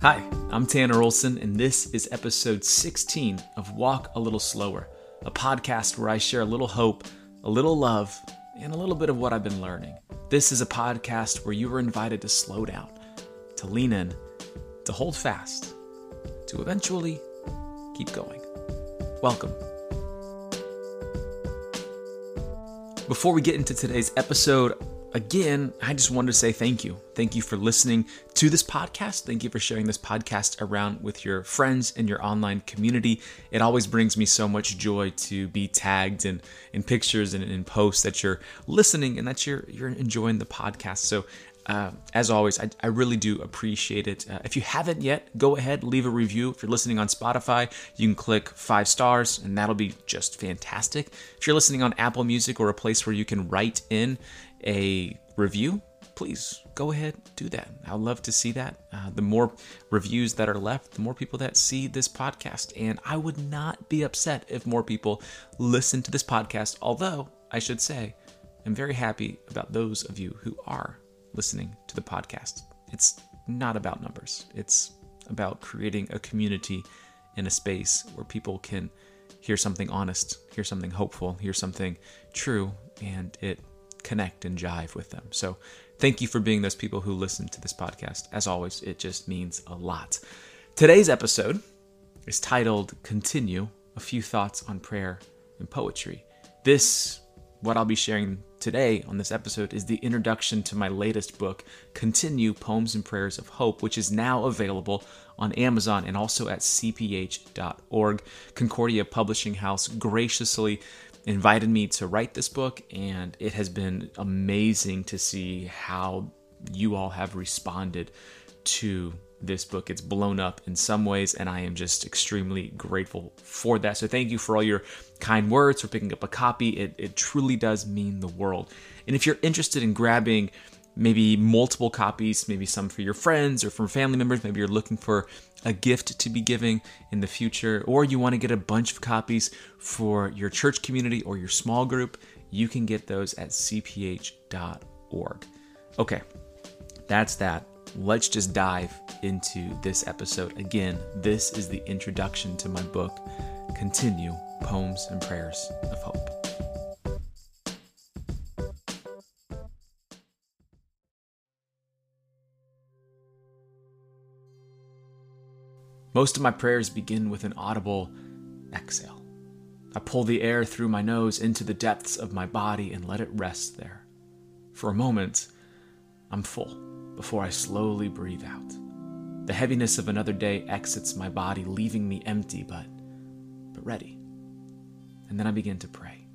Hi, I'm Tanner Olson, and this is episode 16 of Walk a Little Slower, a podcast where I share a little hope, a little love, and a little bit of what I've been learning. This is a podcast where you are invited to slow down, to lean in, to hold fast, to eventually keep going. Welcome. Before we get into today's episode, again, I just wanted to say thank you. Thank you for listening to this podcast. Thank you for sharing this podcast around with your friends and your online community. It always brings me so much joy to be tagged in, in pictures and in posts that you're listening and that you're you're enjoying the podcast. So uh, as always, I, I, really do appreciate it. Uh, if you haven't yet, go ahead, leave a review. If you're listening on Spotify, you can click five stars, and that'll be just fantastic. If you're listening on Apple Music or a place where you can write in a review, please go ahead, do that. I'd love to see that. Uh, the more reviews that are left, the more people that see this podcast. And I would not be upset if more people listen to this podcast, although I should say, I'm very happy about those of you who are listening to the podcast. It's not about numbers, it's about creating a community in a space where people can hear something honest, hear something hopeful, hear something true, and it connect and jive with them. So thank you for being those people who listen to this podcast. As always, it just means a lot. Today's episode is titled Continue A Few Thoughts on Prayer and Poetry. This, what I'll be sharing today on this episode, is the introduction to my latest book, Continue Poems and Prayers of Hope, which is now available on Amazon and also at cph.org. Concordia Publishing House graciously invited me to write this book, and it has been amazing to see how you all have responded to this book. It's blown up in some ways, and I am just extremely grateful for that. So, thank you for all your kind words, for picking up a copy. It, it truly does mean the world. And if you're interested in grabbing maybe multiple copies, maybe some for your friends or from family members. Maybe you're looking for a gift to be giving in the future, or you want to get a bunch of copies for your church community or your small group. You can get those at cph.org. Okay, that's that. Let's just dive into this episode. Again, this is the introduction to my book, Continue Poems and Prayers of Hope. Most of my prayers begin with an audible exhale. I pull the air through my nose into the depths of my body and let it rest there. For a moment, I'm full before I slowly breathe out. The heaviness of another day exits my body, leaving me empty but but ready. And then I begin to pray.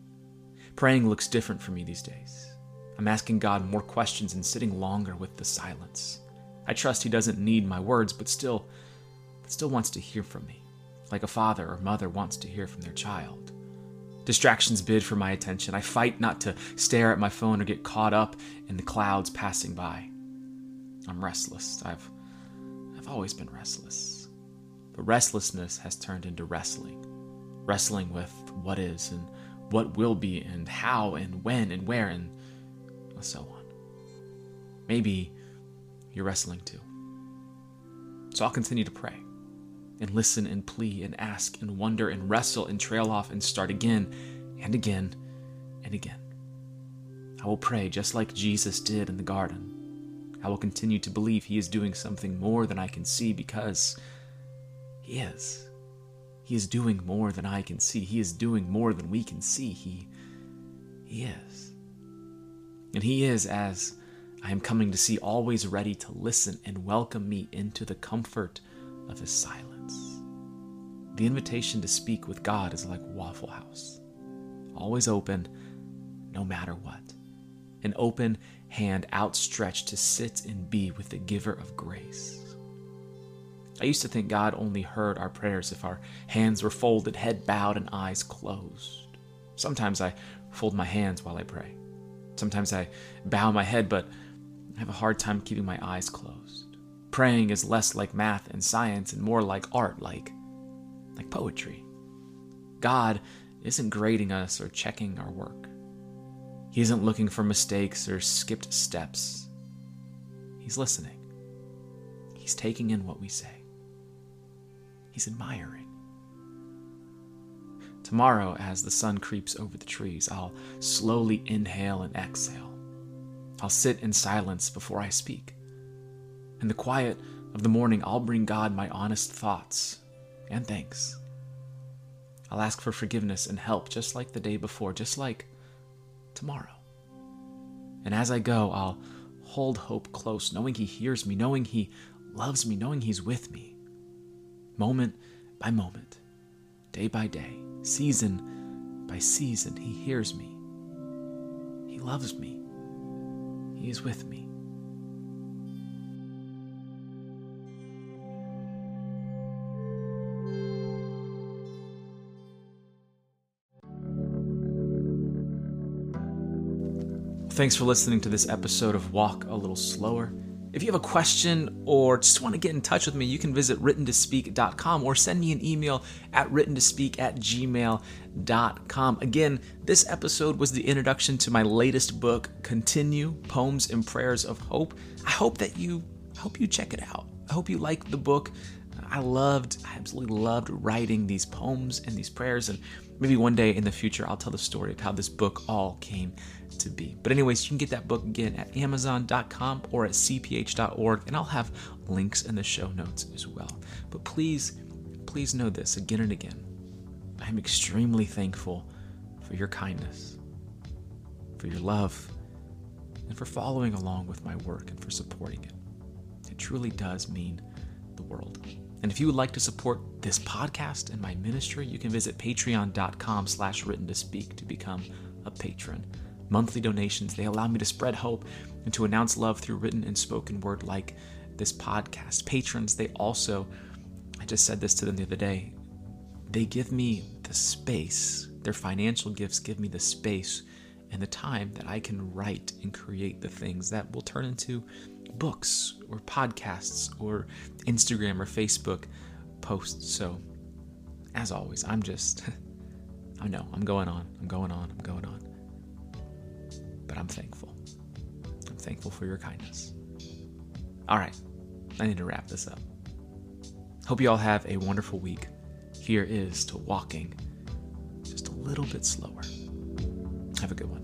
Praying looks different for me these days. I'm asking God more questions and sitting longer with the silence. I trust He doesn't need my words, but still, still wants to hear from me, like a father or mother wants to hear from their child. Distractions bid for my attention. I fight not to stare at my phone or get caught up in the clouds passing by. I'm restless. I've I've always been restless. But restlessness has turned into wrestling. Wrestling with what is and what will be and how and when and where and so on. Maybe you're wrestling too. So I'll continue to pray and listen and plea and ask and wonder and wrestle and trail off and start again and again and again. I will pray just like Jesus did in the garden. I will continue to believe He is doing something more than I can see because He is. He is doing more than I can see. He is doing more than we can see. He, he is. And He is, as I am coming to see, always ready to listen and welcome me into the comfort of His silence. The invitation to speak with God is like Waffle House, always open, no matter what. An open hand outstretched to sit and be with the giver of grace. I used to think God only heard our prayers if our hands were folded, head bowed, and eyes closed. Sometimes I fold my hands while I pray. Sometimes I bow my head, but I have a hard time keeping my eyes closed. Praying is less like math and science and more like art, like like poetry. God isn't grading us or checking our work. He isn't looking for mistakes or skipped steps. He's listening. He's taking in what we say, He's admiring. Tomorrow, as the sun creeps over the trees, I'll slowly inhale and exhale. I'll sit in silence before I speak. In the quiet of the morning, I'll bring God my honest thoughts and thanks. I'll ask for forgiveness and help just like the day before, just like tomorrow. And as I go, I'll hold hope close, knowing He hears me, knowing He loves me, knowing He's with me, moment by moment, day by day, season by season. He hears me, He loves me, He is with me. Thanks for listening to this episode of Walk a Little Slower. If you have a question or just want to get in touch with me, you can visit writtentospeak.com or send me an email at writtentospeak at gmail.com. Again, this episode was the introduction to my latest book, Continue Poems and Prayers of Hope. I hope that you hope you check it out. I hope you like the book. I loved, I absolutely loved writing these poems and these prayers. And maybe one day in the future, I'll tell the story of how this book all came to be. But, anyways, you can get that book again at amazon.com or at cph.org, and I'll have links in the show notes as well. But please, please know this again and again. I'm extremely thankful for your kindness, for your love, and for following along with my work and for supporting it. It truly does mean the world. And if you would like to support this podcast and my ministry, you can visit patreon.com slash written to speak to become a patron monthly donations. They allow me to spread hope and to announce love through written and spoken word like this podcast. Patrons, they also, I just said this to them the other day, they give me the space, their financial gifts give me the space and the time that I can write and create the things that will turn into books or podcasts or Instagram or Facebook posts. So, as always, I'm just, I know, I'm going on, I'm going on, I'm going on but I'm thankful. I'm thankful for your kindness. All right, I need to wrap this up. Hope you all have a wonderful week. Here is to walking just a little bit slower. Have a good one.